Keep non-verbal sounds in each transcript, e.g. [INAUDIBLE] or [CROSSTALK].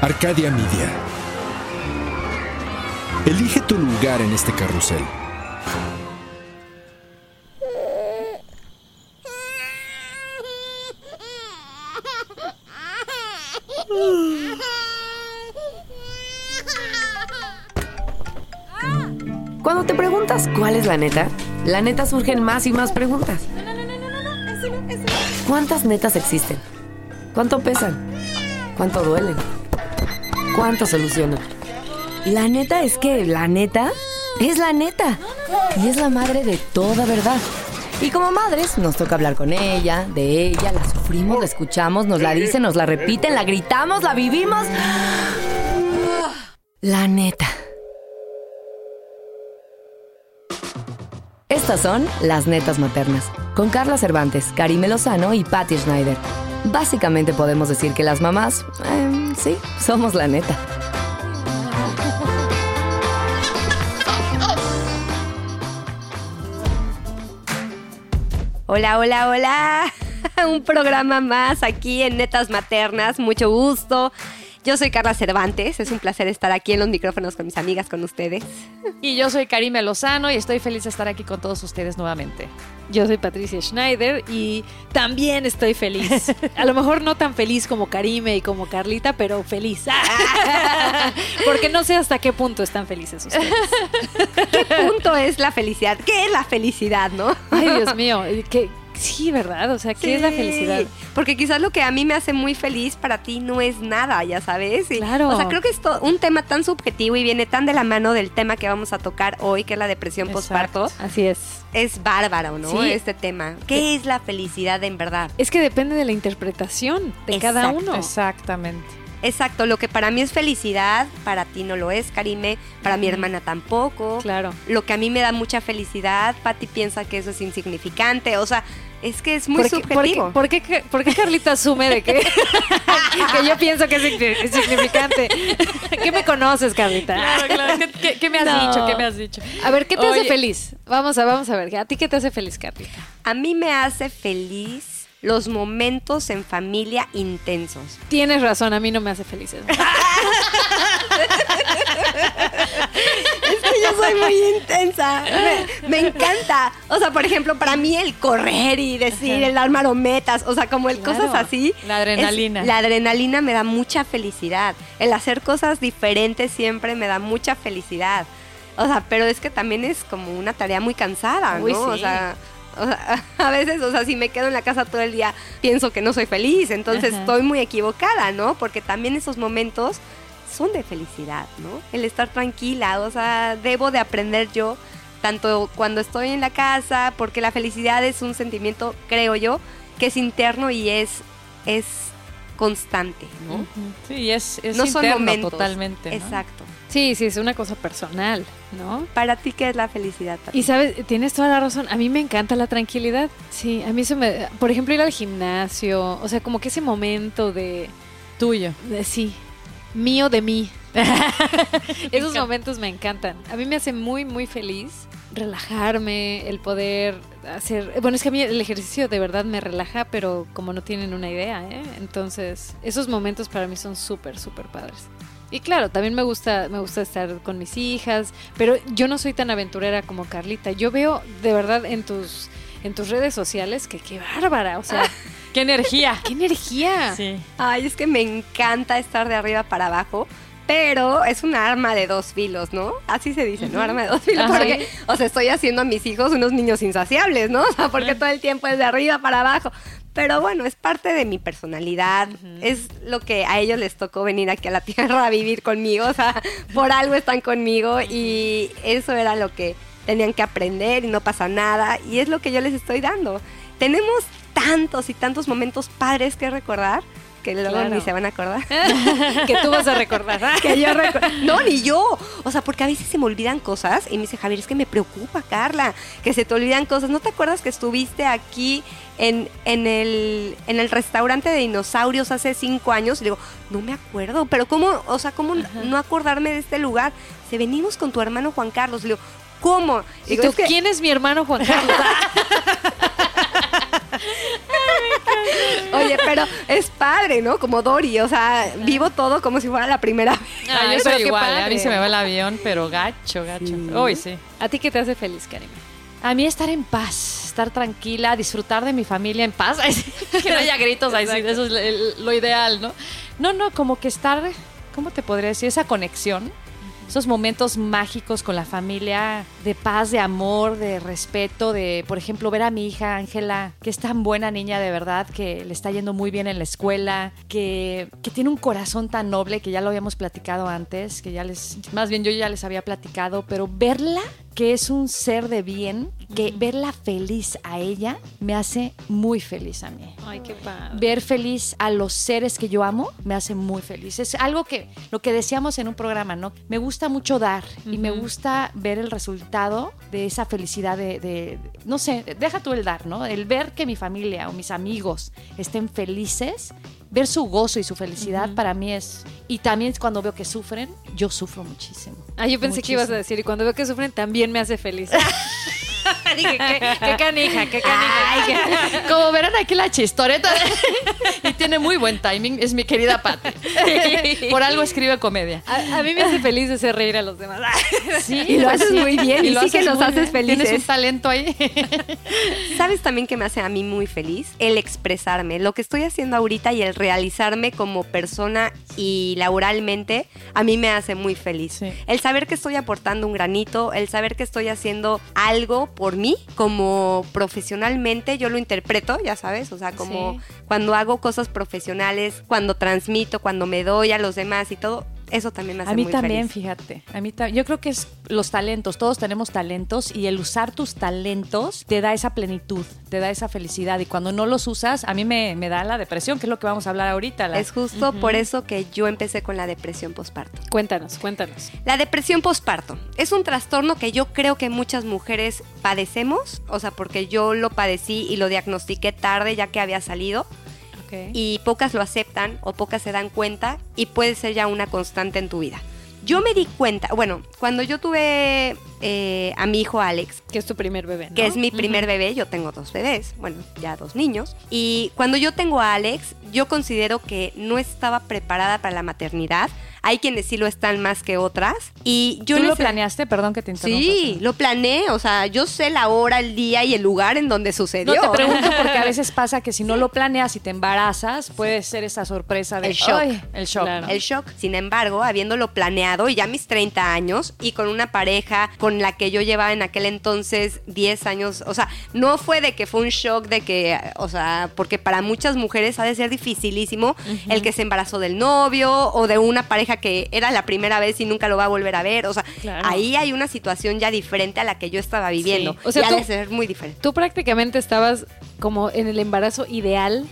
Arcadia Media. Elige tu lugar en este carrusel. Cuando te preguntas cuál es la neta, la neta surgen más y más preguntas. ¿Cuántas netas existen? ¿Cuánto pesan? ¿Cuánto duelen? ¿Cuánto solucionan? La neta es que la neta es la neta. Y es la madre de toda verdad. Y como madres nos toca hablar con ella, de ella, la sufrimos, la escuchamos, nos la dicen, nos la repiten, la gritamos, la vivimos. La neta. Estas son las netas maternas, con Carla Cervantes, Karime Lozano y Patty Schneider. Básicamente podemos decir que las mamás, eh, sí, somos la neta. Hola, hola, hola. [LAUGHS] Un programa más aquí en Netas Maternas. Mucho gusto. Yo soy Carla Cervantes. Es un placer estar aquí en los micrófonos con mis amigas, con ustedes. Y yo soy Karime Lozano y estoy feliz de estar aquí con todos ustedes nuevamente. Yo soy Patricia Schneider y también estoy feliz. A lo mejor no tan feliz como Karime y como Carlita, pero feliz. [LAUGHS] Porque no sé hasta qué punto están felices ustedes. [LAUGHS] ¿Qué punto es la felicidad? ¿Qué es la felicidad, no? Ay, Dios mío, que sí, ¿verdad? O sea, ¿qué es la felicidad? Porque quizás lo que a mí me hace muy feliz para ti no es nada, ya sabes. Y, Claro. O sea, creo que es to- un tema tan subjetivo y viene tan de la mano del tema que vamos a tocar hoy, que es la depresión postparto. Así es. Es bárbaro, ¿no? Sí. Este tema. ¿Qué es la felicidad en verdad? Es que depende de la interpretación de cada uno. Exactamente. Exacto, lo que para mí es felicidad, para ti no lo es, Karime, para mi hermana tampoco. Claro. Lo que a mí me da mucha felicidad, Patti piensa que eso es insignificante, o sea, es que es muy ¿Por qué, subjetivo. por qué- por qué- por qué Carlita asume de que, [LAUGHS] que yo pienso que es signi- insignificante? ¿Qué me conoces, Carlita? Claro, claro. ¿Qué, me has No. dicho? ¿Qué me has dicho? A ver, ¿qué te hace feliz? Vamos a, vamos a ver, ¿a ti qué te hace feliz, Carlita? A mí me hace feliz los momentos en familia intensos. Tienes razón, a mí no me hace feliz eso. [LAUGHS] Es que yo soy muy intensa. Me, me encanta. O sea, por ejemplo, para mí el correr y decir, el dar marometas, o sea, como el Claro. cosas así. La adrenalina. es- la adrenalina me da mucha felicidad. El hacer cosas diferentes siempre me da mucha felicidad. O sea, pero es que también es como una tarea muy cansada, ¿no? Uy, O sí. sea, o sea, [LAUGHS] a veces, o sea, si me quedo en la casa todo el día, pienso que no soy feliz, entonces Ajá. estoy muy equivocada, ¿no? Porque también esos momentos son de felicidad, ¿no? El estar tranquila, o sea, debo de aprender yo, tanto cuando estoy en la casa, porque la felicidad es un sentimiento, creo yo, que es interno y es, es constante, ¿no? Sí, es, es no son interno momentos. totalmente. ¿no? Exacto. Sí, sí, es una cosa personal, ¿no? Para ti, ¿qué es la felicidad? Y sabes, tienes toda la razón. A mí me encanta la tranquilidad. Sí, a mí eso me. Por ejemplo, ir al gimnasio. O sea, como que ese momento de. Tuyo. de sí, mío de mí. [LAUGHS] [LAUGHS] Esos momentos me encantan. A mí me hace muy, muy feliz relajarme, el poder hacer... Bueno, es que a mí el ejercicio de verdad me relaja, pero como no tienen una idea, ¿eh? Entonces, esos momentos para mí son súper, súper padres. Y claro, también me gusta, me gusta estar con mis hijas, pero yo no soy tan aventurera como Carlita. Yo veo de verdad en tus, en tus redes sociales que qué bárbara, o sea, [LAUGHS] ¡Qué energía! qué energía. Sí. Ay, es que me encanta estar de arriba para abajo. Pero es un arma de dos filos, ¿no? Así se dice, ¿no? Arma de dos filos. Ajá. Porque, o sea, estoy haciendo a mis hijos unos niños insaciables, ¿no? [LAUGHS] O sea, porque todo el tiempo es de arriba para abajo. Pero bueno, es parte de mi personalidad. Es lo que a ellos les tocó venir aquí a la [LAUGHS] tierra a vivir conmigo. O sea, por algo están conmigo y eso era lo que tenían que aprender y no pasa nada. Y es lo que yo les estoy dando. Tenemos tantos y tantos momentos padres que recordar que luego Claro. ni se van a acordar. [LAUGHS] que tú vas a recordar. [LAUGHS] que yo recu- No, ni yo. O sea, porque a veces se me olvidan cosas y me dice, Javier, es que me preocupa, Carla, que se te olvidan cosas. ¿No te acuerdas que estuviste aquí en, en, el, en el restaurante de dinosaurios hace cinco años? Y le digo, no me acuerdo, pero ¿cómo, o sea, cómo no acordarme de este lugar? Se venimos con tu hermano Juan Carlos. Le digo, ¿cómo? ¿Y tú "Es que- quién es mi hermano Juan Carlos? [LAUGHS] Oye, pero es padre, ¿no? Como Dory, o sea, vivo todo como si fuera la primera vez. Ah, yo pero soy igual, padre. a mí se me va el avión, pero gacho, gacho. Uy, sí. ¿A ti qué te hace feliz, Karime? A mí estar en paz, estar tranquila, disfrutar de mi familia en paz. [LAUGHS] Sí, que no haya gritos, ahí sí, eso es lo ideal, ¿no? No, no, como que estar, ¿cómo te podría decir? Esa conexión, esos momentos mágicos con la familia, de paz, de amor, de respeto, de, por ejemplo, ver a mi hija Ángela, que es tan buena niña de verdad, que le está yendo muy bien en la escuela, que, que tiene un corazón tan noble, que ya lo habíamos platicado antes, que ya les, más bien yo ya les había platicado, pero verla que es un ser de bien, que verla feliz a ella me hace muy feliz a mí. Ay, qué padre. Ver feliz a los seres que yo amo me hace muy feliz. Es algo que, lo que decíamos en un programa, ¿no? Me gusta mucho dar y me gusta ver el resultado de esa felicidad de, de- no sé, deja tú el dar, ¿no? El ver que mi familia o mis amigos estén felices, ver su gozo y su felicidad para mí es... Y también cuando veo que sufren, yo sufro muchísimo. Ah, yo pensé que ibas a decir, y cuando veo que sufren también me hace feliz. [LAUGHS] [LAUGHS] Dije, qué, qué canija, qué canija. Ay, como verán aquí la chistoreta y tiene muy buen timing, es mi querida Patti. Por algo escribe comedia. A, a mí me hace feliz hacer reír a los demás. [LAUGHS] Sí, Y lo haces muy bien, y lo sí que muy haces bien. Tienes un felices. talento ahí. [LAUGHS] ¿Sabes también que me hace a mí muy feliz? El expresarme. Lo que estoy haciendo ahorita y el realizarme como persona y laboralmente, a mí me hace muy feliz. Sí. El saber que estoy aportando un granito, el saber que estoy haciendo algo por mí, como profesionalmente, yo lo interpreto, ya sabes, o sea, como Sí. cuando hago cosas profesionales, cuando transmito, cuando me doy a los demás y todo, eso también me hace A mí muy también, feliz. fíjate. A mí yo creo que es los talentos. Todos tenemos talentos y el usar tus talentos te da esa plenitud, te da esa felicidad. Y cuando no los usas, a mí me, me da la depresión, que es lo que vamos a hablar ahorita. la- Es justo por eso que yo empecé con la depresión postparto. Cuéntanos, cuéntanos. La depresión postparto es un trastorno que yo creo que muchas mujeres padecemos, o sea, porque yo lo padecí y lo diagnostiqué tarde ya que había salido Y pocas lo aceptan o pocas se dan cuenta y puede ser ya una constante en tu vida. Yo me di cuenta, bueno, cuando yo tuve eh, a mi hijo Alex, que es tu primer bebé, ¿no? que es mi primer bebé, yo tengo dos bebés, bueno, ya dos niños. Y cuando yo tengo a Alex, yo considero que no estaba preparada para la maternidad. Hay quienes sí lo están más que otras. Y yo ¿Tú lo planeaste? Perdón que te interrumpa. Sí, lo planeé, o sea, yo sé la hora, el día y el lugar en donde sucedió. No te pregunto porque a [LAUGHS] veces pasa que si no lo planeas y te embarazas, puede ser esa sorpresa de El shock. "Ay", el shock. El shock. Sin embargo, habiéndolo planeado y ya mis 30 años y con una pareja con la que yo llevaba en aquel entonces 10 años, o sea, no fue de que fue un shock de que, o sea, porque para muchas mujeres ha de ser dificilísimo el que se embarazó del novio o de una pareja que era la primera vez y nunca lo va a volver a ver, o sea, Claro. ahí hay una situación ya diferente a la que yo estaba viviendo. Sí. O sea, y ha de ser muy diferente. Tú prácticamente estabas como en el embarazo ideal.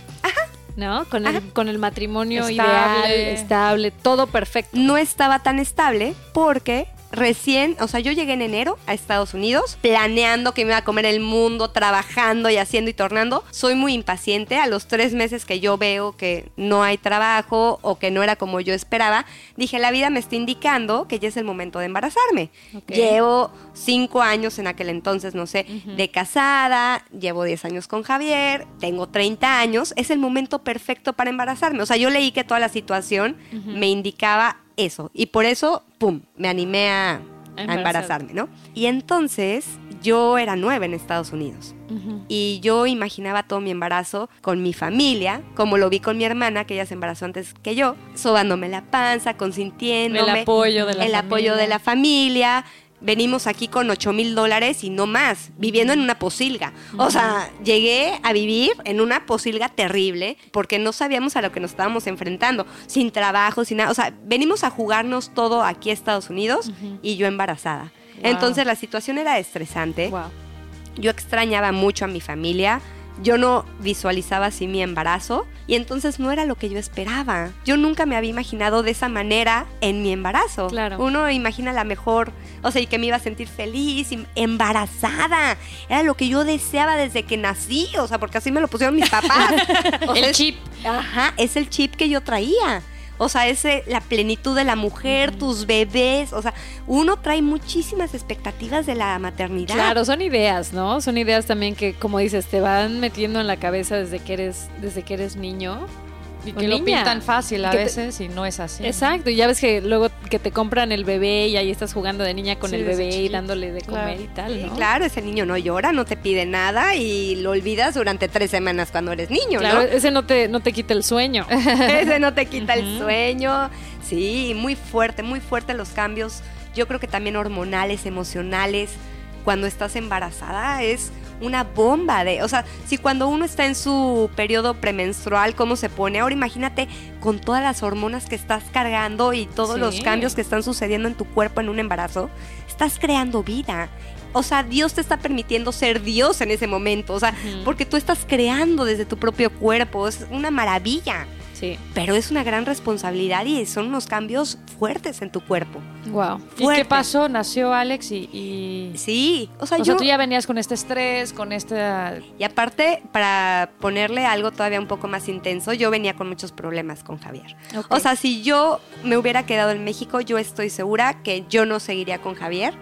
¿No? Con el, con el matrimonio Estable. ideal, estable, todo perfecto. no estaba tan estable porque recién, o sea, yo llegué en enero a Estados Unidos planeando que me iba a comer el mundo, trabajando y haciendo y tornando. Soy muy impaciente. A los tres meses que yo veo que no hay trabajo o que no era como yo esperaba, dije, la vida me está indicando que ya es el momento de embarazarme. Llevo cinco años en aquel entonces, no sé, de casada, llevo 10 años con Javier, tengo 30 años, es el momento perfecto para embarazarme. O sea, yo leí que toda la situación me indicaba eso y por eso, ¡pum!, me animé a, embarazarme, ¿no? Y entonces yo era nueva en Estados Unidos. Y yo imaginaba todo mi embarazo con mi familia, como lo vi con mi hermana, que ella se embarazó antes que yo, sobándome la panza, consintiéndome. El apoyo de la El apoyo de la familia. Venimos aquí con 8 mil dólares y no más, viviendo en una posilga. O sea, llegué a vivir en una posilga terrible porque no sabíamos a lo que nos estábamos enfrentando, sin trabajo, sin nada. O sea, venimos a jugarnos todo aquí a Estados Unidos y yo embarazada. Wow. Entonces la situación era estresante. Wow. Yo extrañaba mucho a mi familia. Yo no visualizaba así mi embarazo y entonces no era lo que yo esperaba. Yo nunca me había imaginado de esa manera en mi embarazo. Claro. Uno imagina la mejor, o sea, y que me iba a sentir feliz, y embarazada. Era lo que yo deseaba desde que nací, o sea, porque así me lo pusieron mis papás. [LAUGHS] O sea, El chip. Ajá, es el chip que yo traía. O sea, es eh, la plenitud de la mujer, tus bebés. O sea, uno trae muchísimas expectativas de la maternidad. Claro, son ideas, ¿no? Son ideas también que, como dices, te van metiendo en la cabeza desde que eres, desde que eres niño. Y que lo pintan fácil a Que te- veces y no es así. ¿no? Exacto, y ya ves que luego que te compran el bebé y ahí estás jugando de niña con Sí, el bebé y dándole de Claro. comer y tal, Sí, ¿no? claro, ese niño no llora, no te pide nada y lo olvidas durante tres semanas cuando eres niño, Claro, ¿no? ese no te, no te quita el sueño. [LAUGHS] Ese no te quita el sueño. Sí, muy fuerte, muy fuerte los cambios. Yo creo que también hormonales, emocionales. Cuando estás embarazada es una bomba de, o sea, si cuando uno está en su periodo premenstrual, cómo se pone, ahora imagínate con todas las hormonas que estás cargando y todos Sí. los cambios que están sucediendo en tu cuerpo en un embarazo, estás creando vida. O sea, Dios te está permitiendo ser Dios en ese momento, o sea, porque tú estás creando desde tu propio cuerpo, es una maravilla Sí. pero es una gran responsabilidad y son unos cambios fuertes en tu cuerpo. Wow. ¿Y qué pasó? Nació Alex y... y... Sí, o sea, O yo... sea, tú ya venías con este estrés, con esta... Y aparte, para ponerle algo todavía un poco más intenso, yo venía con muchos problemas con Javier. O sea, si yo me hubiera quedado en México, yo estoy segura que yo no seguiría con Javier.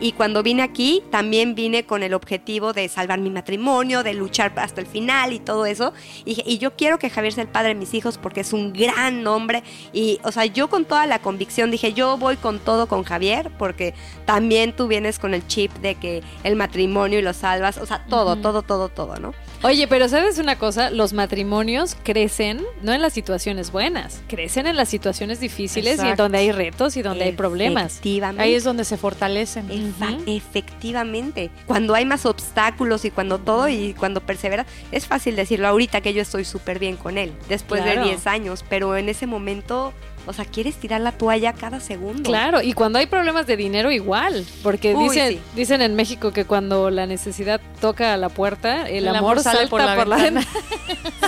Y cuando vine aquí, también vine con el objetivo de salvar mi matrimonio, de luchar hasta el final y todo eso. Y, dije, y yo quiero que Javier sea el padre de mis hijos porque es un gran hombre. Y, o sea, yo con toda la convicción dije, yo voy con todo con Javier porque también tú vienes con el chip de que el matrimonio y lo salvas. O sea, todo, todo, todo, todo, ¿no? Oye, pero ¿sabes una cosa? Los matrimonios crecen no en las situaciones buenas, crecen en las situaciones difíciles y en donde hay retos y donde hay problemas. Efectivamente. Ahí es donde se fortalecen. Ujú. Efectivamente. Cuando hay más obstáculos y cuando todo y cuando perseveras, es fácil decirlo ahorita que yo estoy súper bien con él, después Claro. de 10 años, pero en ese momento, o sea, quieres tirar la toalla cada segundo. Claro, y cuando hay problemas de dinero igual, porque Uy, dicen, sí. dicen en México que cuando la necesidad toca a la puerta, el, El amor, amor sale salta por la ventana. [LAUGHS]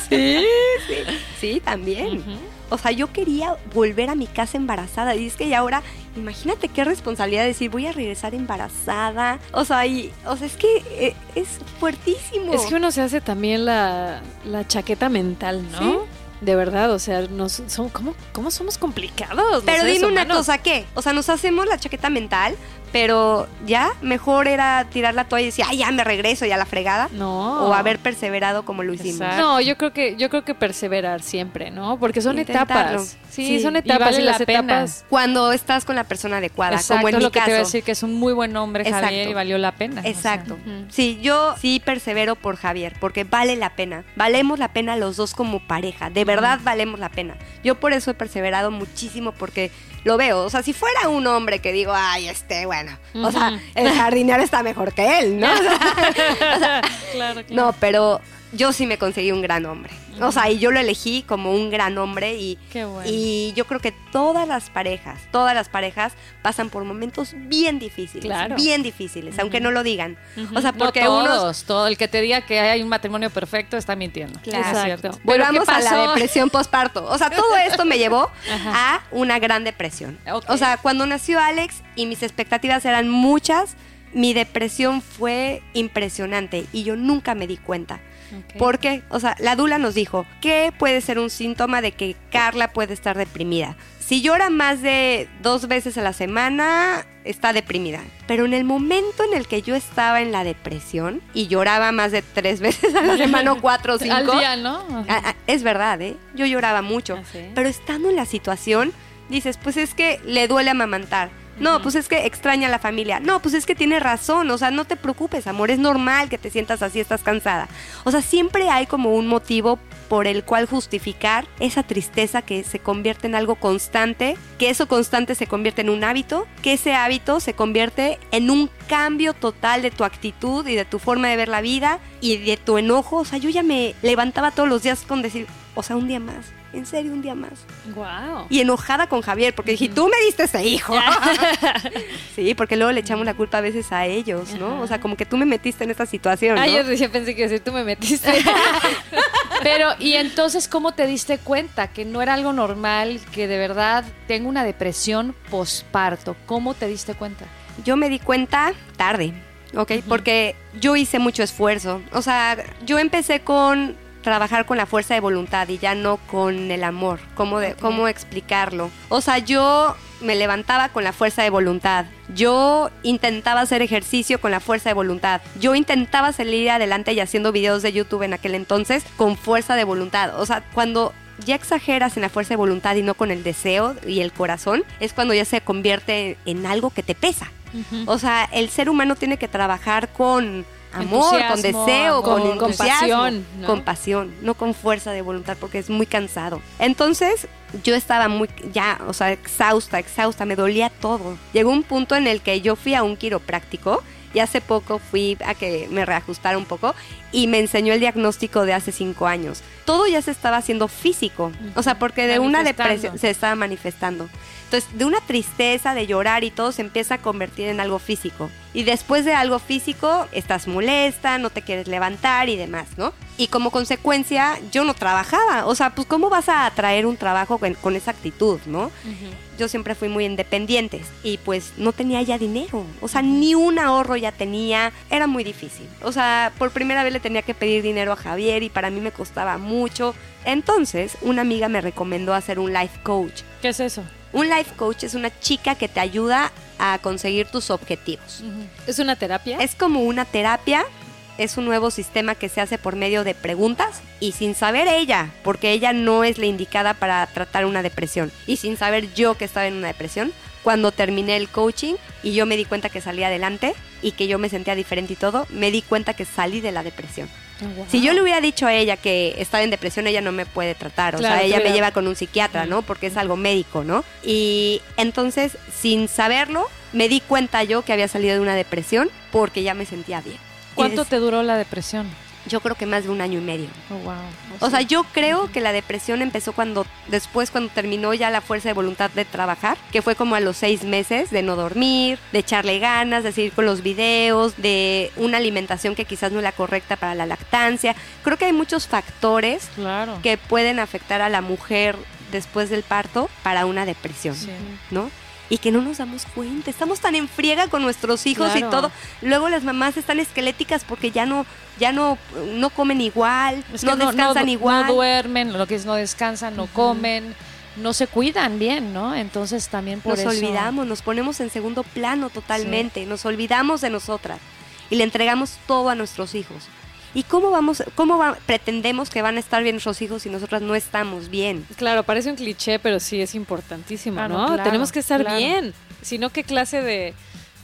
Sí, [LAUGHS] sí, sí, también. O sea, yo quería volver a mi casa embarazada. Y es que ahora, imagínate qué responsabilidad decir, voy a regresar embarazada. O sea, y, o sea es que eh, es fuertísimo. Es que uno se hace también la, la chaqueta mental, ¿no? Sí. De verdad, o sea, nos, son, ¿cómo, ¿cómo somos complicados? Pero dime una cosa, ¿qué? O sea, nos hacemos la chaqueta mental, pero ya mejor era tirar la toalla y decir, ay, ya me regreso, ya la fregada. No. O haber perseverado como lo hicimos. Exacto. No, yo creo que yo creo que perseverar siempre, ¿no? Porque son Intentarlo. etapas. Sí, Sí, son y etapas vale y las la pena. etapas. Cuando estás con la persona adecuada, Exacto, como en mi lo que caso. te voy a decir que es un muy buen hombre, Exacto. Javier, y valió la pena. o sea. Exacto. Sí, yo sí persevero por Javier, porque vale la pena. Valemos la pena los dos como pareja. De verdad valemos la pena. Yo por eso he perseverado muchísimo, porque lo veo. O sea, si fuera un hombre que digo, ay, este, bueno. O sea, el jardinero está mejor que él, ¿no? [LAUGHS] [LAUGHS] O sea, Claro, No, pero yo sí me conseguí un gran hombre. O sea, y yo lo elegí como un gran hombre y, Qué bueno. y yo creo que todas las parejas, todas las parejas pasan por momentos bien difíciles. Claro. Bien difíciles, aunque no lo digan. O sea, No porque todos, unos... todo el que te diga que hay un matrimonio perfecto está mintiendo. Claro. Es cierto. Volvamos ¿qué a la depresión postparto. O sea, todo esto me llevó [LAUGHS] a una gran depresión. O sea, cuando nació Alex y mis expectativas eran muchas, mi depresión fue impresionante y yo nunca me di cuenta. Ok. ¿Por qué? O sea, la Dula nos dijo que puede ser un síntoma de que Carla puede estar deprimida. Si llora más de dos veces a la semana, está deprimida. Pero en el momento en el que yo estaba en la depresión y lloraba más de tres [LAUGHS] veces a la semana, o cuatro o cinco, Al día, ¿no? Es verdad, ¿eh? Yo lloraba mucho. Ah, ¿sí? Pero estando en la situación, dices, pues es que le duele amamantar. No, pues es que extraña a la familia. No, pues es que tiene razón. O sea, no te preocupes, amor. Es normal que te sientas así, estás cansada. O sea, siempre hay como un motivo por el cual justificar esa tristeza que se convierte en algo constante, que eso constante se convierte en un hábito, que ese hábito se convierte en un cambio total de tu actitud y de tu forma de ver la vida y de tu enojo. O sea, yo ya me levantaba todos los días con decir, o sea, un día más. En serio, un día más. Wow. Y enojada con Javier, porque dije, tú me diste ese hijo. [LAUGHS] sí, porque luego le echamos la culpa a veces a ellos, ¿no? O sea, como que tú me metiste en esta situación. ¿no? Ah, yo decía, pensé que decir, tú me metiste. [LAUGHS] Pero, ¿y entonces cómo te diste cuenta que no era algo normal, que de verdad tengo una depresión posparto? ¿Cómo te diste cuenta? Yo me di cuenta tarde, ¿ok? Porque yo hice mucho esfuerzo. O sea, yo empecé con trabajar con la fuerza de voluntad y ya no con el amor. ¿Cómo, de, ¿Cómo explicarlo? O sea, yo me levantaba con la fuerza de voluntad. Yo intentaba hacer ejercicio con la fuerza de voluntad. Yo intentaba salir adelante y haciendo videos de YouTube en aquel entonces con fuerza de voluntad. O sea, cuando ya exageras en la fuerza de voluntad y no con el deseo y el corazón, es cuando ya se convierte en algo que te pesa. O sea, el ser humano tiene que trabajar con amor, con deseo, con, con compasión, ¿no? con pasión, no con fuerza de voluntad porque es muy cansado. Entonces, yo estaba muy ya, o sea, exhausta, exhausta, me dolía todo. Llegó un punto en el que yo fui a un quiropráctico y hace poco fui a que me reajustara un poco y me enseñó el diagnóstico de hace cinco años. Todo ya se estaba haciendo físico, o sea, porque de una depresión se estaba manifestando. Entonces, de una tristeza, de llorar y todo se empieza a convertir en algo físico. Y después de algo físico, estás molesta, no te quieres levantar y demás, ¿no? Y como consecuencia, yo no trabajaba. O sea, pues, ¿cómo vas a atraer un trabajo con, con esa actitud, no? Yo siempre fui muy independiente y pues no tenía ya dinero. O sea, ni un ahorro ya tenía. Era muy difícil. O sea, por primera vez le tenía que pedir dinero a Javier y para mí me costaba mucho. Entonces, una amiga me recomendó hacer un life coach. ¿Qué es eso? Un life coach es una chica que te ayuda a conseguir tus objetivos. ¿Es una terapia? Es como una terapia, es un nuevo sistema que se hace por medio de preguntas y sin saber ella, porque ella no es la indicada para tratar una depresión. Y sin saber yo que estaba en una depresión, cuando terminé el coaching y yo me di cuenta que salí adelante y que yo me sentía diferente y todo, me di cuenta que salí de la depresión. Si yo le hubiera dicho a ella que estaba en depresión, ella no me puede tratar. O Claro, sea, ella me lleva con un psiquiatra, ¿no? Porque es algo médico, ¿no? Y entonces, sin saberlo, me di cuenta yo que había salido de una depresión porque ya me sentía bien. ¿Cuánto te duró la depresión? Yo creo que más de un año y medio. Oh, wow. O sea, yo creo que la depresión empezó cuando, después cuando terminó ya la fuerza de voluntad de trabajar, que fue como a los seis meses de no dormir, de echarle ganas, de seguir con los videos, de una alimentación que quizás no es la correcta para la lactancia. Creo que hay muchos factores claro. que pueden afectar a la mujer después del parto para una depresión, Sí. ¿no? Y que no nos damos cuenta. Estamos tan en friega con nuestros hijos y todo. Luego las mamás están esqueléticas porque ya no, ya no, no comen igual, Es no descansan no, igual. No duermen, lo que es no descansan, no comen, no se cuidan bien, ¿no? Entonces también por nos eso... olvidamos, nos ponemos en segundo plano totalmente, nos olvidamos de nosotras y le entregamos todo a nuestros hijos. ¿Y cómo vamos, cómo va- pretendemos que van a estar bien nuestros hijos si nosotras no estamos bien? Claro, parece un cliché, pero sí es importantísimo, Claro, ¿no? claro, Tenemos que estar claro. bien. Si no, ¿qué clase de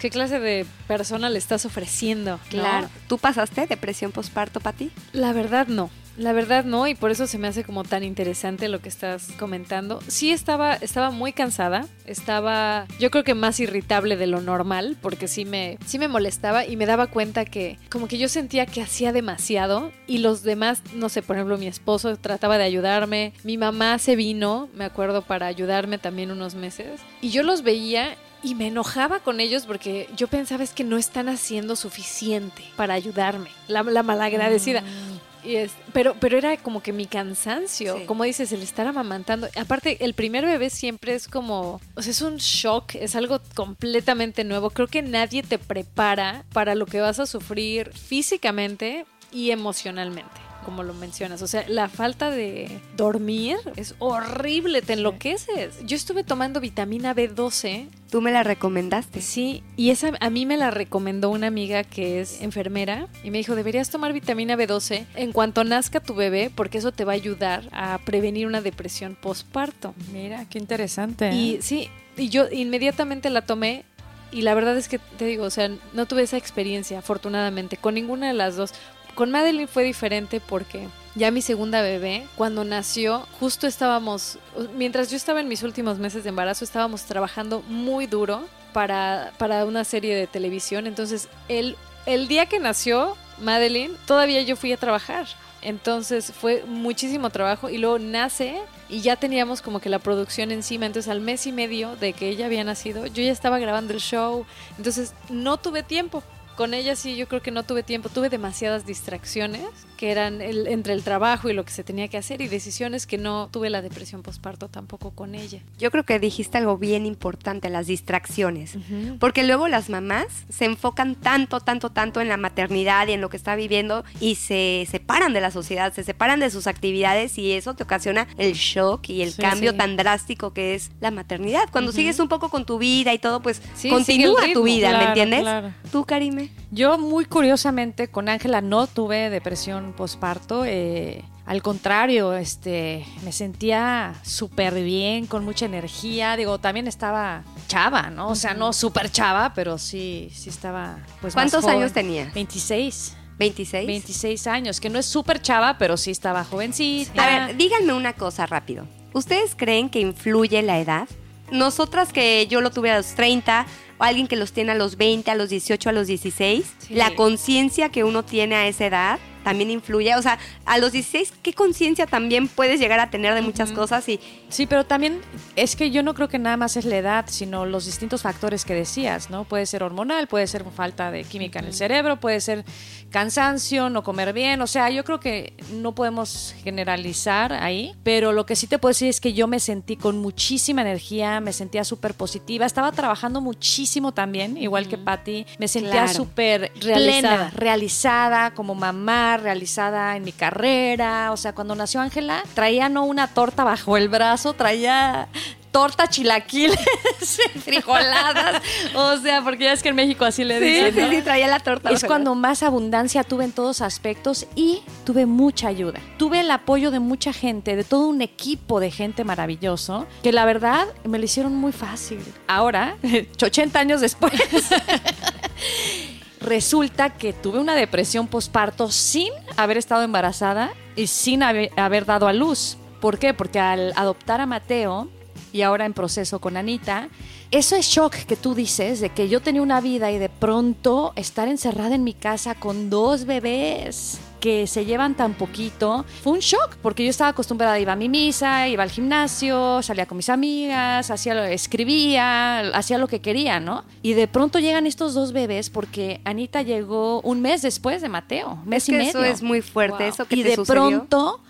qué clase de persona le estás ofreciendo? ¿no? Claro. ¿Tú pasaste depresión postparto, Pati? La verdad no. La verdad no, y por eso se me hace como tan interesante lo que estás comentando. Sí estaba, estaba muy cansada, estaba yo creo que más irritable de lo normal, porque sí me, sí me molestaba y me daba cuenta que como que yo sentía que hacía demasiado y los demás, no sé, por ejemplo mi esposo trataba de ayudarme, mi mamá se vino, me acuerdo, para ayudarme también unos meses, y yo los veía y me enojaba con ellos porque yo pensaba es que no están haciendo suficiente para ayudarme. La, la malagradecida. Y es, pero, pero era como que mi cansancio, Sí. como dices, el estar amamantando. Aparte, el primer bebé siempre es como, o sea, es un shock, es algo completamente nuevo. Creo que nadie te prepara para lo que vas a sufrir físicamente y emocionalmente. Como lo mencionas, o sea, la falta de dormir es horrible, te enloqueces. Yo estuve tomando vitamina B12 Tú me la recomendaste. Sí, y esa a mí me la recomendó una amiga que es enfermera y me dijo, deberías tomar vitamina B12 en cuanto nazca tu bebé porque eso te va a ayudar a prevenir una depresión postparto. Mira, qué interesante. Y sí, y yo inmediatamente la tomé y la verdad es que te digo, o sea, no tuve esa experiencia afortunadamente con ninguna de las dos. Con Madeline fue diferente porque ya mi segunda bebé, cuando nació, justo estábamos, mientras yo estaba en mis últimos meses de embarazo, estábamos trabajando muy duro para, para una serie de televisión. Entonces, el, el día que nació Madeline, todavía yo fui a trabajar. Entonces fue muchísimo trabajo y luego nace y ya teníamos como que la producción encima. Entonces al mes y medio de que ella había nacido, yo ya estaba grabando el show. Entonces no tuve tiempo. Con ella sí, yo creo que no tuve tiempo. Tuve demasiadas distracciones que eran el- entre el trabajo y lo que se tenía que hacer y decisiones que no tuve la depresión posparto tampoco con ella. Yo creo que dijiste algo bien importante, las distracciones. Porque luego las mamás se enfocan tanto, tanto, tanto en la maternidad y en lo que está viviendo y se separan de la sociedad, se separan de sus actividades y eso te ocasiona el shock y el Sí, cambio sí. tan drástico que es la maternidad. Cuando sigues un poco con tu vida y todo, pues Sí, continúa tu vida, ¿me entiendes? claro. Tú, Karime. Yo muy curiosamente con Ángela no tuve depresión posparto. eh, al contrario, este, me sentía súper bien, con mucha energía. Digo, también estaba chava, ¿no? O sea, no súper chava, pero sí, sí estaba pues ¿Cuántos años tenías? 26. 26. 26 años, que no es súper chava, pero sí estaba jovencita. A ver, díganme una cosa rápido. ¿Ustedes creen que influye la edad? Nosotras que yo lo tuve a los 30, o alguien que los tiene a los 20, a los 18, a los 16, Sí. la conciencia que uno tiene a esa edad también influye. O sea, a los 16, ¿qué conciencia también puedes llegar a tener de muchas cosas? Y Sí, pero también es que yo no creo que nada más es la edad, sino los distintos factores que decías, ¿no? Puede ser hormonal, puede ser falta de química en el cerebro, puede ser cansancio, no comer bien, o sea, yo creo que no podemos generalizar ahí, pero lo que sí te puedo decir es que yo me sentí con muchísima energía, me sentía súper positiva, estaba trabajando muchísimo también, igual que Patti, me sentía Claro. súper Realizada. plena, realizada como mamá, realizada en mi carrera. O sea, cuando nació Ángela, traía no una torta bajo el brazo, traía torta chilaquiles, [LAUGHS] frijoladas. O sea, porque ya es que en México así le sí, dicen. sí, ¿no? sí, traía la torta. Es cuando más abundancia tuve en todos aspectos y tuve mucha ayuda. Tuve el apoyo de mucha gente, de todo un equipo de gente maravilloso, que la verdad me lo hicieron muy fácil. Ahora, [LAUGHS] 80 años después, resulta que tuve una depresión posparto sin haber estado embarazada y sin haber, dado a luz. ¿Por qué? Porque al adoptar a Mateo y ahora en proceso con Anita, eso es shock que tú dices de que yo tenía una vida y de pronto estar encerrada en mi casa con dos bebés que se llevan tan poquito, fue un shock, porque yo estaba acostumbrada, iba a mi misa, iba al gimnasio, salía con mis amigas, hacía, lo- escribía, hacía lo que quería, ¿no? Y de pronto llegan estos dos bebés porque Anita llegó un mes después de Mateo, mes Es y medio. eso es muy fuerte, Wow. eso que y te de sucedió. pronto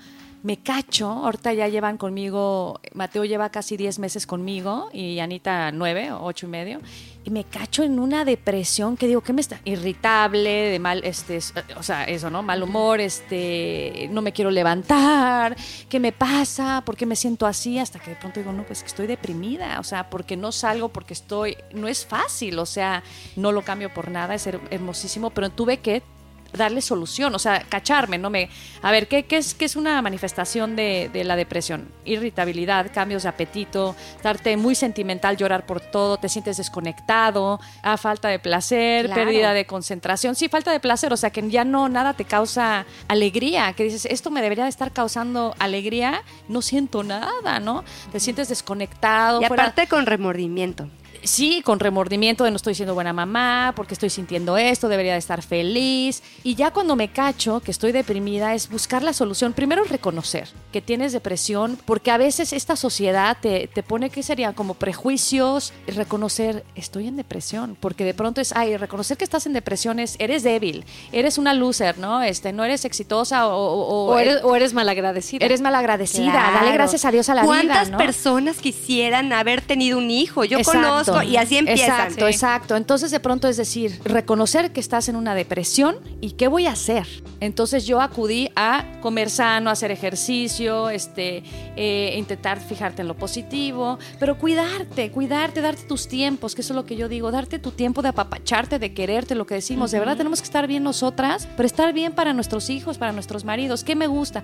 me cacho, ahorita ya llevan conmigo, Mateo lleva casi 10 meses conmigo y Anita 9 o 8 y medio, y me cacho en una depresión que digo, ¿qué me está? Irritable, de mal, este, o sea, eso, ¿no? Mal humor, este, no me quiero levantar, ¿qué me pasa? ¿Por qué me siento así? Hasta que de pronto digo, no, pues que estoy deprimida, o sea, porque no salgo, porque estoy, no es fácil, o sea, no lo cambio por nada, es her- hermosísimo, pero tuve que darle solución, o sea, cacharme, no me... A ver, ¿qué, qué es, qué es una manifestación de, de la depresión? Irritabilidad, cambios de apetito, estarte muy sentimental, llorar por todo, te sientes desconectado, ah, falta de placer, Claro. pérdida de concentración, sí, falta de placer, o sea, que ya no, nada te causa alegría, que dices, esto me debería de estar causando alegría, no siento nada, ¿no? Te sientes desconectado. Y fuera- aparte con remordimiento. Sí, con remordimiento de no estoy siendo buena mamá, porque estoy sintiendo esto, debería de estar feliz. Y ya cuando me cacho que estoy deprimida es buscar la solución. Primero reconocer que tienes depresión, porque a veces esta sociedad te, te pone que serían como prejuicios. Reconocer, estoy en depresión, porque de pronto es, ay, reconocer que estás en depresión es, eres débil, eres una loser, ¿no? Este, no eres exitosa o, o- O eres, o eres malagradecida. eres malagradecida. Claro. Dale gracias a Dios a la vida. ¿Cuántas ¿no? personas quisieran haber tenido un hijo? Yo Exacto. conozco y así empiezan. Exacto, exacto. Entonces de pronto es decir, reconocer que estás en una depresión y qué voy a hacer. Entonces yo acudí a comer sano, hacer ejercicio, este, eh, intentar fijarte en lo positivo, pero cuidarte, cuidarte, darte tus tiempos, que eso es lo que yo digo, darte tu tiempo de apapacharte, de quererte, lo que decimos. De verdad tenemos que estar bien nosotras, pero estar bien para nuestros hijos, para nuestros maridos. ¿Qué me gusta?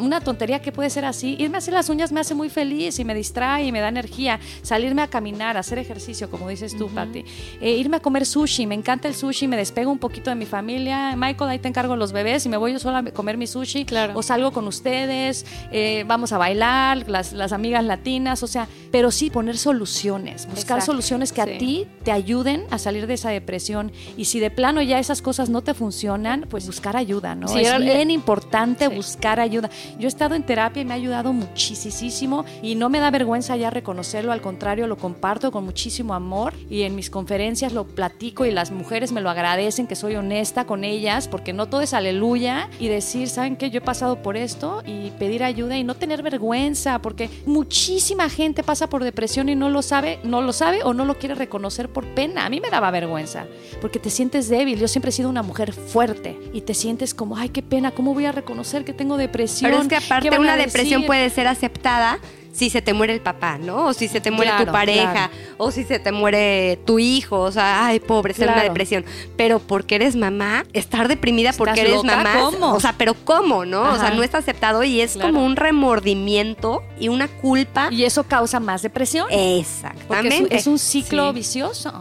Una tontería que puede ser así. Irme a hacer las uñas me hace muy feliz y me distrae y me da energía. Salirme a caminar, hacer ejercicio, como dices tú, Pati. Eh, irme a comer sushi, me encanta el sushi, me despego un poquito de mi familia. Michael, ahí te encargo los bebés y me voy yo sola a comer mi sushi. Claro. O salgo con ustedes, eh, vamos a bailar, las, las amigas latinas. O sea, pero sí poner soluciones, buscar Exacto, soluciones que sí. a ti te ayuden a salir de esa depresión. Y si de plano ya esas cosas no te funcionan, pues buscar ayuda, ¿no? Sí, es era- bien importante sí. buscar ayuda. Yo he estado en terapia y me ha ayudado muchísimo y no me da vergüenza ya reconocerlo, al contrario, lo comparto con muchísimo amor y en mis conferencias lo platico y las mujeres me lo agradecen, que soy honesta con ellas, porque no todo es aleluya y decir, ¿saben qué? Yo he pasado por esto y pedir ayuda y no tener vergüenza, porque muchísima gente pasa por depresión y no lo sabe, no lo sabe o no lo quiere reconocer por pena. A mí me daba vergüenza, porque te sientes débil. Yo siempre he sido una mujer fuerte y te sientes como, ay, qué pena, ¿cómo voy a reconocer que tengo depresión? Pero es que ¿Qué aparte una depresión puede ser aceptada si se te muere el papá, ¿no? O si se te muere Claro, tu pareja, claro. o si se te muere tu hijo, o sea, ay, pobre, una Claro. depresión. Pero porque eres mamá, estar deprimida ¿Estás porque eres loca? mamá, ¿Cómo? o sea, pero ¿cómo, no? O sea, no está aceptado y es como un remordimiento y una culpa. Y eso causa más depresión. Porque es, Exactamente. es un ciclo Sí. vicioso.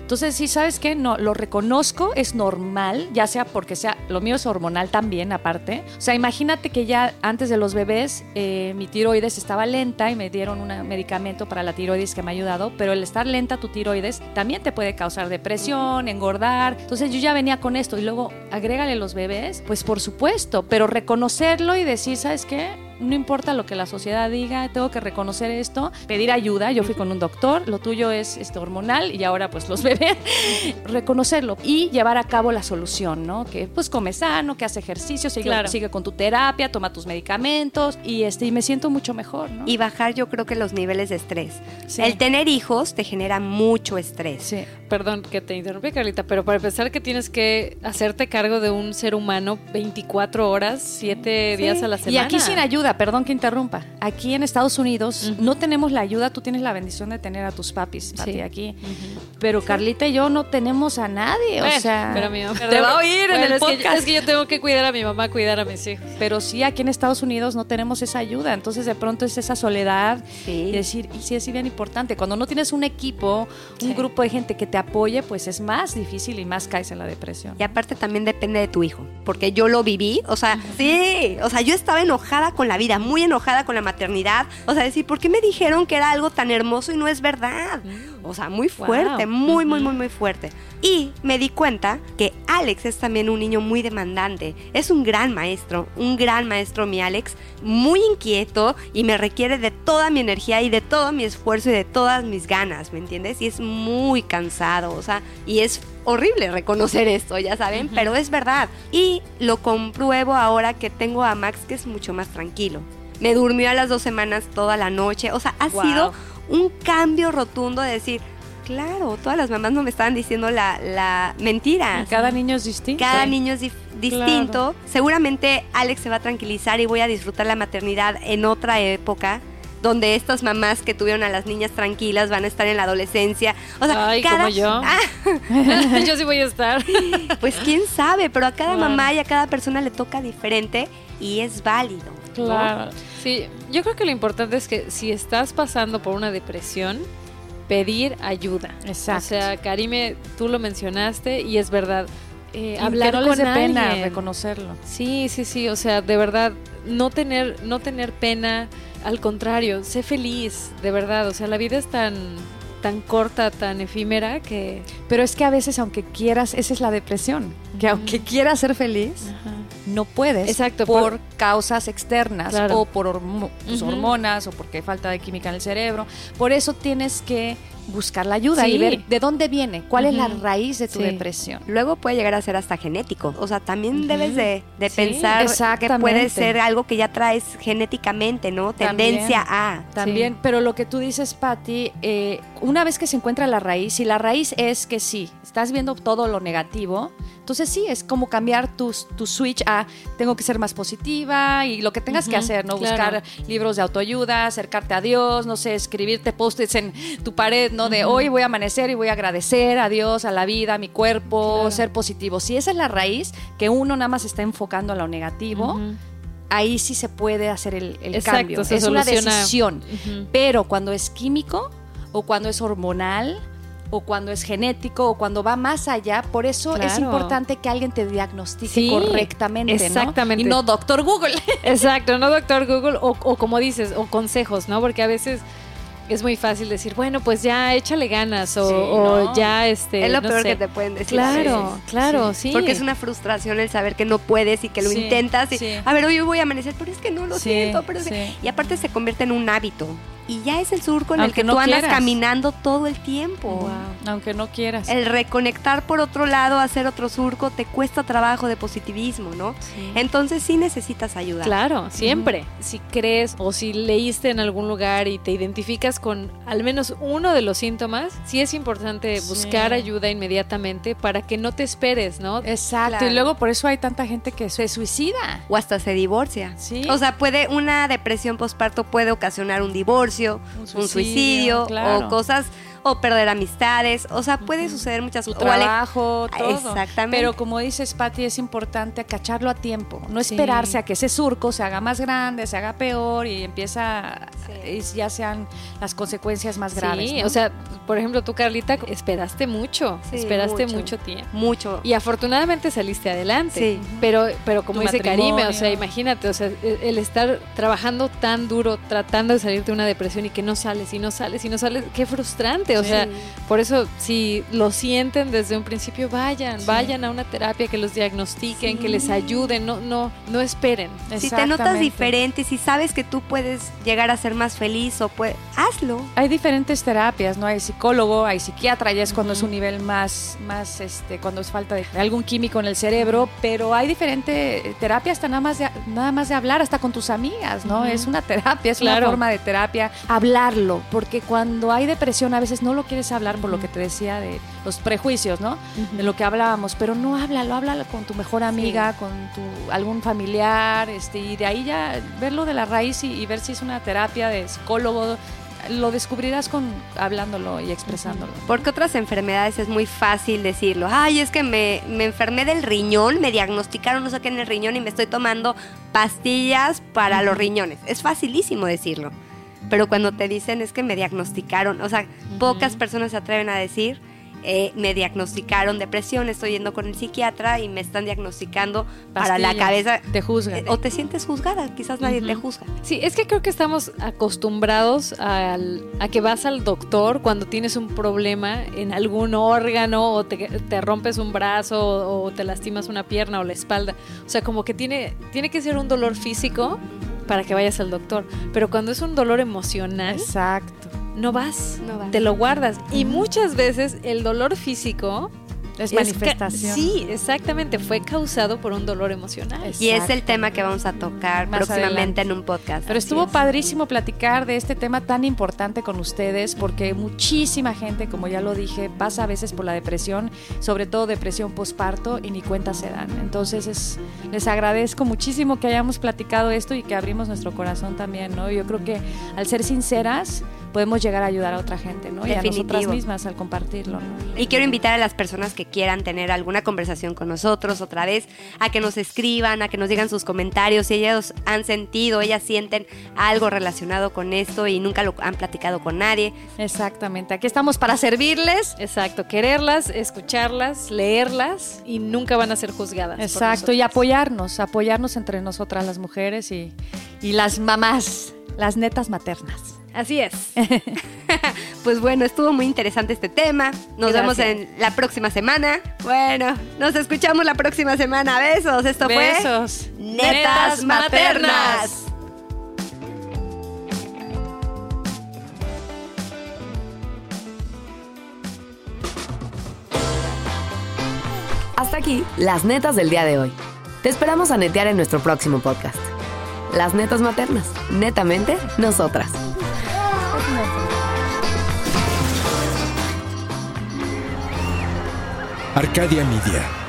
Entonces, sí, ¿sabes qué? No, lo reconozco, es normal, ya sea porque sea, lo mío es hormonal también, aparte. O sea, imagínate que ya antes de los bebés, eh, mi tiroides estaba lenta y me dieron un medicamento para la tiroides que me ha ayudado, pero el estar lenta tu tiroides también te puede causar depresión, engordar. Entonces, yo ya venía con esto y luego agrégale los bebés, pues por supuesto, pero reconocerlo y decir, ¿sabes qué? No importa lo que la sociedad diga, tengo que reconocer esto, pedir ayuda. Yo fui con un doctor, lo tuyo es este, hormonal y ahora pues los [LAUGHS] bebés. reconocerlo y llevar a cabo la solución, ¿no? Que pues come sano, que hace ejercicio, sigue, Claro. sigue con tu terapia, toma tus medicamentos y, este, y me siento mucho mejor, ¿no? Y bajar yo creo que los niveles de estrés. Sí. El tener hijos te genera mucho estrés. Sí. Perdón que te interrumpí, Carlita, pero para empezar que tienes que hacerte cargo de un ser humano 24 horas, 7 días a la semana. Y aquí sin ayuda, perdón que interrumpa. Aquí en Estados Unidos no tenemos la ayuda, tú tienes la bendición de tener a tus papis, Pati, Sí. aquí. Pero Carlita y yo no tenemos a nadie, o sea, pero mi mamá- [LAUGHS] te va a oír en Bueno, el es que- podcast. es que yo tengo que cuidar a mi mamá, cuidar a mis hijos. Pero sí, aquí en Estados Unidos no tenemos esa ayuda, entonces de pronto es esa soledad Sí. y decir, y sí es bien importante, cuando no tienes un equipo, un Sí. grupo de gente que te apoye, pues es más difícil y más caes en la depresión. Y aparte también depende de tu hijo, porque yo lo viví, o sea, sí, o sea, yo estaba enojada con la vida, muy enojada con la maternidad, o sea, decir, ¿por qué me dijeron que era algo tan hermoso y no es verdad? O sea, muy fuerte, Wow. muy, muy, muy, muy fuerte. Y me di cuenta que Alex es también un niño muy demandante, es un gran maestro, un gran maestro mi Alex, muy inquieto y me requiere de toda mi energía y de todo mi esfuerzo y de todas mis ganas, ¿me entiendes? Y es muy cansado, o sea, y es horrible reconocer esto, ya saben, pero es verdad. Y lo compruebo ahora que tengo a Max, que es mucho más tranquilo. Me durmió a las dos semanas toda la noche, o sea, ha Wow. sido un cambio rotundo de decir, claro, todas las mamás no me estaban diciendo la, la mentira. Y cada niño es distinto. Cada niño es distinto. Seguramente Alex se va a tranquilizar y voy a disfrutar la maternidad en otra época. Donde estas mamás que tuvieron a las niñas tranquilas van a estar en la adolescencia. O sea, Ay, cada, como yo. Ah, [LAUGHS] yo sí voy a estar. pues quién sabe, pero a cada Claro. mamá y a cada persona le toca diferente y es válido. ¿no? Claro. Sí, yo creo que lo importante es que si estás pasando por una depresión, pedir ayuda. Exacto. O sea, Karime, tú lo mencionaste y es verdad. eh, Hablar no les con dé pena alguien. reconocerlo. Sí, sí, sí, o sea, de verdad, no tener, no tener pena, al contrario, sé feliz, de verdad, o sea, la vida es tan, tan corta, tan efímera que... Pero es que a veces, aunque quieras, esa es la depresión, que aunque quieras ser feliz, no puedes Exacto, por, por- causas externas Claro. o por hormo- tus Ujú. hormonas o porque hay falta de química en el cerebro. Por eso tienes que buscar la ayuda Sí. y ver de dónde viene, cuál es la raíz de tu Sí. depresión. Luego puede llegar a ser hasta genético. O sea, también debes de, de Sí, pensar que puede ser algo que ya traes genéticamente, ¿no? Tendencia a. También, pero lo que tú dices, Patti, eh, una vez que se encuentra la raíz, si la raíz es que sí, estás viendo todo lo negativo, entonces sí, es como cambiar tu, tu switch a tengo que ser más positiva y lo que tengas que hacer, ¿no? claro. Buscar libros de autoayuda, acercarte a Dios, no sé, escribirte post-its en tu pared, ¿no? De hoy voy a amanecer y voy a agradecer a Dios, a la vida, a mi cuerpo, Claro. ser positivo. Si esa es la raíz, que uno nada más está enfocando a lo negativo, ahí sí se puede hacer el, el Exacto, cambio. es una decisión. Pero cuando es químico o cuando es hormonal o cuando es genético o cuando va más allá, por eso es importante que alguien te diagnostique Sí, correctamente, ¿no? exactamente. Y no doctor Google. [LAUGHS] Exacto, no doctor Google o, o como dices, o consejos, ¿no? Porque a veces es muy fácil decir, bueno, pues ya échale ganas o, Sí, o no. ya este. es lo no peor sé. que te pueden decir. Claro, claro, sí. Porque es una frustración el saber que no puedes y que lo Sí, intentas y, sí. a ver, hoy voy a amanecer, pero es que no lo Sí, siento, pero es que-". sí. Y aparte se convierte en un hábito. Y ya es el surco en Aunque el que no tú andas quieras. caminando todo el tiempo. Wow. Aunque no quieras. El reconectar por otro lado, hacer otro surco, te cuesta trabajo de positivismo, ¿no? Entonces sí necesitas ayuda. Claro, siempre. Si crees o si leíste en algún lugar y te identificas con al menos uno de los síntomas, sí es importante Sí. buscar ayuda inmediatamente para que no te esperes, ¿no? Exacto. Claro. Y luego por eso hay tanta gente que se suicida. O hasta se divorcia. Sí. O sea, puede, una depresión postparto puede ocasionar un divorcio, Un un suicidio, suicidio, claro. o cosas, o perder amistades. O sea, puede suceder muchas cosas. Trabajo, todo. Exactamente. Pero como dices, Patti, es importante cacharlo a tiempo. No Sí. esperarse a que ese surco se haga más grande, se haga peor y empieza, Sí. y ya sean las consecuencias más graves. Sí, ¿no? o sea, por ejemplo, tú Carlita esperaste mucho, Sí, esperaste mucho. mucho, tiempo. Mucho. Y afortunadamente saliste adelante. Sí. Pero, pero como Tu dice Karime, o sea, imagínate, o sea, el el estar trabajando tan duro, tratando de salir de una depresión y que no sales y no sales y no sales, qué frustrante. O Sí. sea, por eso, si lo sienten desde un principio, vayan, vayan a una terapia que los diagnostiquen, que les ayuden, no, no, no esperen. Si te notas diferente, si sabes que tú puedes llegar a ser más feliz o puedes, hazlo. Hay diferentes terapias, ¿no? Hay psicólogo, hay psiquiatra, ya es cuando es un nivel más, más este, cuando es falta de algún químico en el cerebro, pero hay diferentes terapias hasta nada más de, nada más de hablar, hasta con tus amigas, ¿no? Es una terapia, es Claro. una forma de terapia. Hablarlo, porque cuando hay depresión a veces no lo quieres hablar por lo que te decía de los prejuicios, ¿no? De lo que hablábamos, pero no háblalo, háblalo con tu mejor amiga, con tu algún familiar, este, y de ahí ya verlo de la raíz y, y ver si es una terapia de psicólogo, lo descubrirás con hablándolo y expresándolo. Porque otras enfermedades es muy fácil decirlo. Ay, es que me, me enfermé del riñón, me diagnosticaron no sé qué en el riñón y me estoy tomando pastillas para los riñones. Es facilísimo decirlo. Pero cuando te dicen es que me diagnosticaron, o sea, pocas personas se atreven a decir, eh, me diagnosticaron depresión, estoy yendo con el psiquiatra y me están diagnosticando para la Pastillas. cabeza. Te juzgan. Eh, O te sientes juzgada, quizás nadie te juzga. Sí, es que creo que estamos acostumbrados al- a que vas al doctor cuando tienes un problema en algún órgano o te, te rompes un brazo o, o te lastimas una pierna o la espalda. O sea, como que tiene, tiene que ser un dolor físico para que vayas al doctor. Pero cuando es un dolor emocional, Exacto. no vas, No vas. te lo guardas. Y muchas veces el dolor físico Es manifestación. sí, exactamente, fue causado por un dolor emocional. Y es el tema que vamos a tocar Más próximamente adelante. en un podcast. Pero estuvo es. padrísimo platicar de este tema tan importante con ustedes porque muchísima gente, como ya lo dije, pasa a veces por la depresión, sobre todo depresión postparto y ni cuenta se dan. Entonces es, les agradezco muchísimo que hayamos platicado esto y que abrimos nuestro corazón también, ¿no? Yo creo que al ser sinceras podemos llegar a ayudar a otra gente, ¿no? Y a nosotras mismas al compartirlo, ¿no? Y quiero invitar a las personas que quieran tener alguna conversación con nosotros otra vez, a que nos escriban, a que nos digan sus comentarios, si ellos han sentido, ellas sienten algo relacionado con esto y nunca lo han platicado con nadie. Exactamente. Aquí estamos para servirles. Exacto, quererlas, escucharlas, leerlas y nunca van a ser juzgadas. Exacto, y apoyarnos, apoyarnos entre nosotras las mujeres y, y las mamás, las netas maternas. Así es. [LAUGHS] [LAUGHS] Pues bueno, estuvo muy interesante este tema. Nos vemos en la próxima semana. Bueno, nos escuchamos la próxima semana. Besos. Esto Besos. fue Netas Maternas. Hasta aquí, las netas del día de hoy. Te esperamos a netear en nuestro próximo podcast. Las netas maternas, netamente nosotras. Arcadia Media.